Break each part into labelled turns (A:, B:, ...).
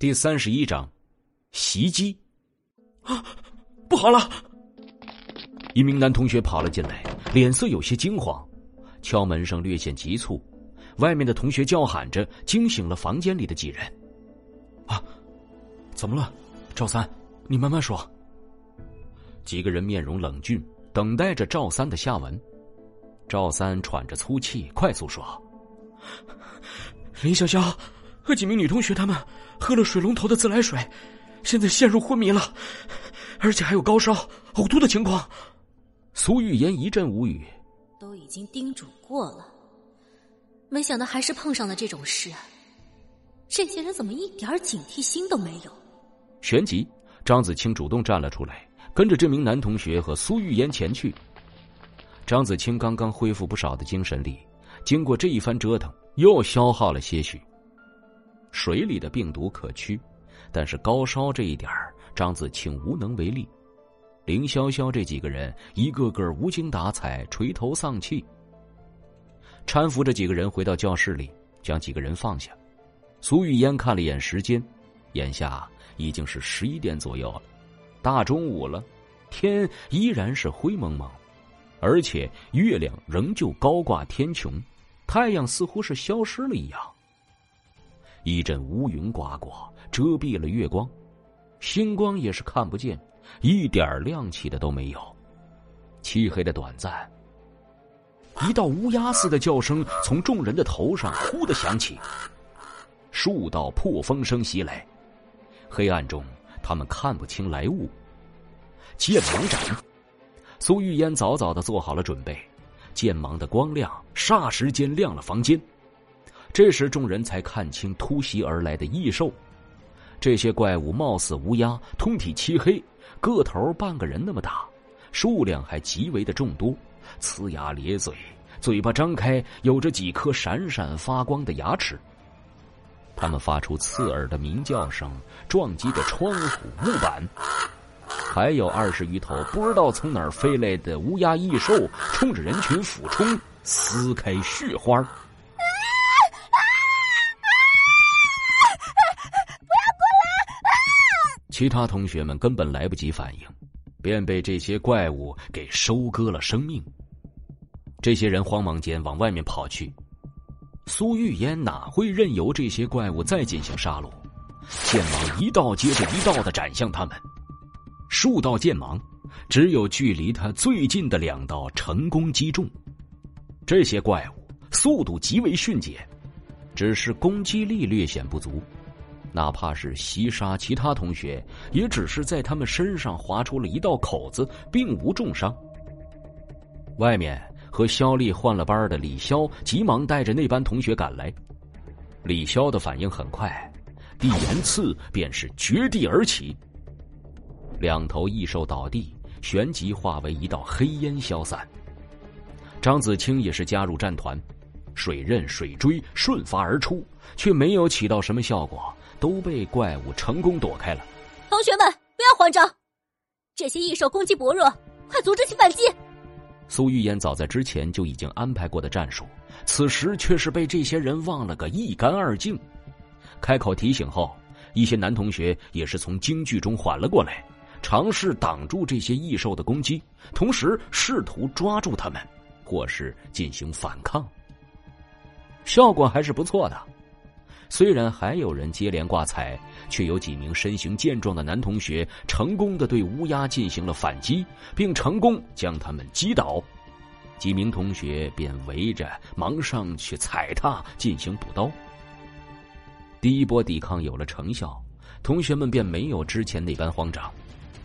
A: 第三十一章，袭击。
B: 啊，不好了！
A: 一名男同学跑了进来，脸色有些惊慌，敲门声略显急促。外面的同学叫喊着，惊醒了房间里的几人。
B: 啊，怎么了？赵三，你慢慢说。
A: 几个人面容冷峻，等待着赵三的下文。赵三喘着粗气，快速说：“
B: 林潇潇和几名女同学他们。”喝了水龙头的自来水，现在陷入昏迷了，而且还有高烧、呕吐的情况。
A: 苏玉妍一阵无语。
C: 都已经叮嘱过了，没想到还是碰上了这种事。这些人怎么一点警惕心都没有？
A: 旋即，张子清主动站了出来，跟着这名男同学和苏玉妍前去。张子清刚刚恢复不少的精神力，经过这一番折腾，又消耗了些许。水里的病毒可驱，但是高烧这一点张子清无能为力。凌潇潇这几个人一个个无精打采、垂头丧气。搀扶着几个人回到教室里，将几个人放下。苏玉嫣看了一眼时间，眼下已经是十一点左右了，大中午了，天依然是灰蒙蒙，而且月亮仍旧高挂天穹，太阳似乎是消失了一样。一阵乌云刮过，遮蔽了月光，星光也是看不见，一点亮起的都没有。漆黑的短暂，一道乌鸦似的叫声从众人的头上忽的响起，数道破风声袭来，黑暗中他们看不清来物。剑芒斩，苏玉烟早早的做好了准备，剑芒的光亮霎时间亮了房间。这时，众人才看清突袭而来的异兽。这些怪物貌似乌鸦，通体漆黑，个头半个人那么大，数量还极为的众多，呲牙咧嘴，嘴巴张开，有着几颗闪闪发光的牙齿。他们发出刺耳的鸣叫声，撞击着窗户、木板。还有二十余头不知道从哪儿飞来的乌鸦异兽，冲着人群俯冲，撕开血花。其他同学们根本来不及反应，便被这些怪物给收割了生命。这些人慌忙间往外面跑去。苏玉嫣哪会任由这些怪物再进行杀戮？剑芒一道接着一道的斩向他们，数道剑芒，只有距离他最近的两道成功击中。这些怪物速度极为迅捷，只是攻击力略显不足。哪怕是袭杀其他同学，也只是在他们身上划出了一道口子，并无重伤。外面和肖丽换了班的李潇急忙带着那班同学赶来。李潇的反应很快，地炎刺便是绝地而起，两头异兽倒地，旋即化为一道黑烟消散。张子清也是加入战团，水刃、水锥瞬发而出，却没有起到什么效果。都被怪物成功躲开了。
C: 同学们，不要慌张，这些异兽攻击薄弱，快阻止其反击。
A: 苏玉嫣早在之前就已经安排过的战术，此时却是被这些人忘了个一干二净。开口提醒后，一些男同学也是从惊惧中缓了过来，尝试挡住这些异兽的攻击，同时试图抓住他们，或是进行反抗。效果还是不错的。虽然还有人接连挂彩，却有几名身形健壮的男同学成功的对乌鸦进行了反击，并成功将他们击倒。几名同学便围着忙上去踩踏进行补刀。第一波抵抗有了成效，同学们便没有之前那般慌张。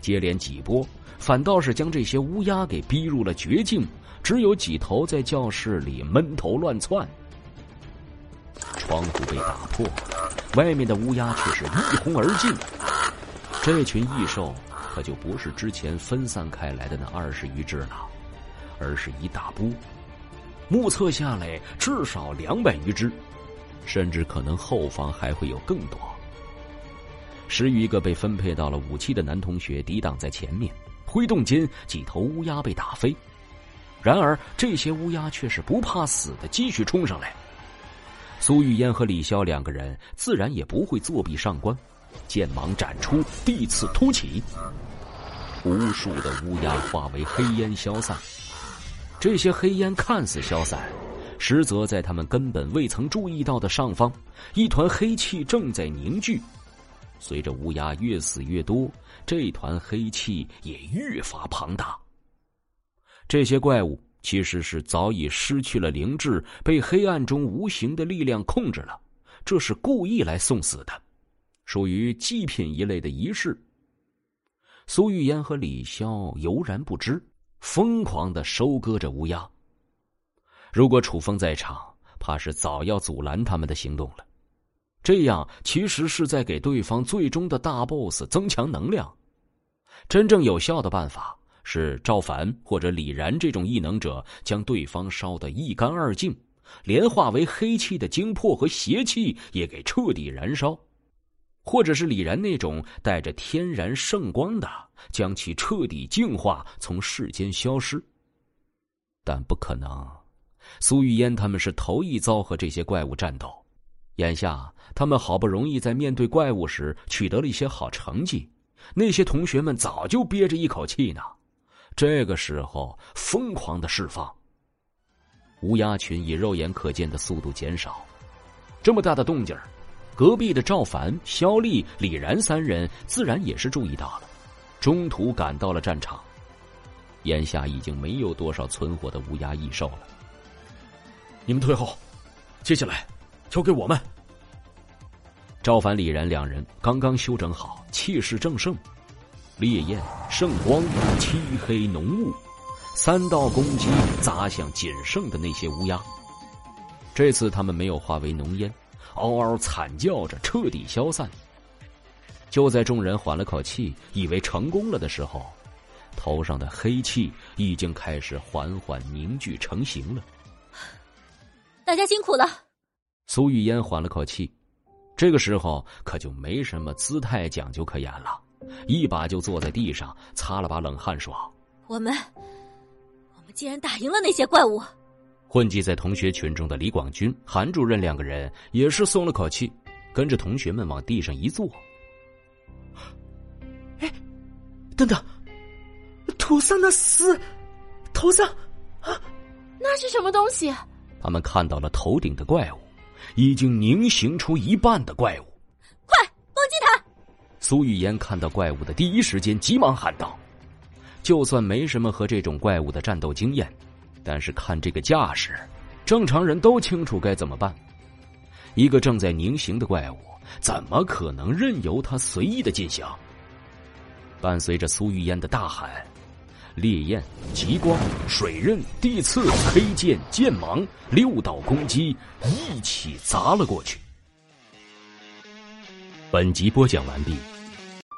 A: 接连几波，反倒是将这些乌鸦给逼入了绝境，只有几头在教室里闷头乱窜。窗户被打破，外面的乌鸦却是一哄而进。这群异兽可就不是之前分散开来的那二十余只了，而是一大波。目测下来，至少两百余只，甚至可能后方还会有更多。十余个被分配到了武器的男同学抵挡在前面，挥动间，几头乌鸦被打飞。然而，这些乌鸦却是不怕死的继续冲上来。苏玉嫣和李潇两个人自然也不会作壁上观，剑芒展出，地刺突起，无数的乌鸦化为黑烟消散。这些黑烟看似消散，实则在他们根本未曾注意到的上方，一团黑气正在凝聚。随着乌鸦越死越多，这团黑气也越发庞大。这些怪物其实是早已失去了灵智，被黑暗中无形的力量控制了。这是故意来送死的，属于祭品一类的仪式。苏玉烟和李潇油然不知，疯狂的收割着乌鸦。如果楚风在场，怕是早要阻拦他们的行动了。这样其实是在给对方最终的大 boss 增强能量。真正有效的办法是赵凡或者李然这种异能者将对方烧得一干二净，连化为黑气的精魄和邪气也给彻底燃烧，或者是李然那种带着天然圣光的，将其彻底净化，从世间消失。但不可能，苏玉烟他们是头一遭和这些怪物战斗。眼下，他们好不容易在面对怪物时取得了一些好成绩，那些同学们早就憋着一口气呢。这个时候，疯狂的释放，乌鸦群以肉眼可见的速度减少。这么大的动静，隔壁的赵凡、肖丽、李然三人自然也是注意到了，中途赶到了战场。眼下已经没有多少存活的乌鸦异兽了。
B: 你们退后，接下来。交给我们。
A: 赵凡、李然两人刚刚休整好，气势正盛，烈焰、圣光、漆黑浓雾，三道攻击砸向仅剩的那些乌鸦。这次他们没有化为浓烟，嗷嗷惨叫着彻底消散。就在众人缓了口气，以为成功了的时候，头上的黑气已经开始缓缓凝聚成型了。
C: 大家辛苦了。
A: 苏玉烟缓了口气，这个时候可就没什么姿态讲究可言了，一把就坐在地上，擦了把冷汗说：“
C: 我们，我们竟然打赢了那些怪物。”
A: 混迹在同学群中的李广军、韩主任两个人也是松了口气，跟着同学们往地上一坐。
B: 哎，等等，头上那是头上啊，
D: 那是什么东西？
A: 他们看到了头顶的怪物。已经凝形出一半的怪物！苏玉烟看到怪物的第一时间，急忙喊道：“就算没什么和这种怪物的战斗经验，但是看这个架势，正常人都清楚该怎么办。一个正在凝形的怪物，怎么可能任由他随意的进行？”伴随着苏玉烟的大喊。烈焰、极光、水刃、地刺、黑剑、剑芒，六道攻击一起砸了过去。本集播讲完毕，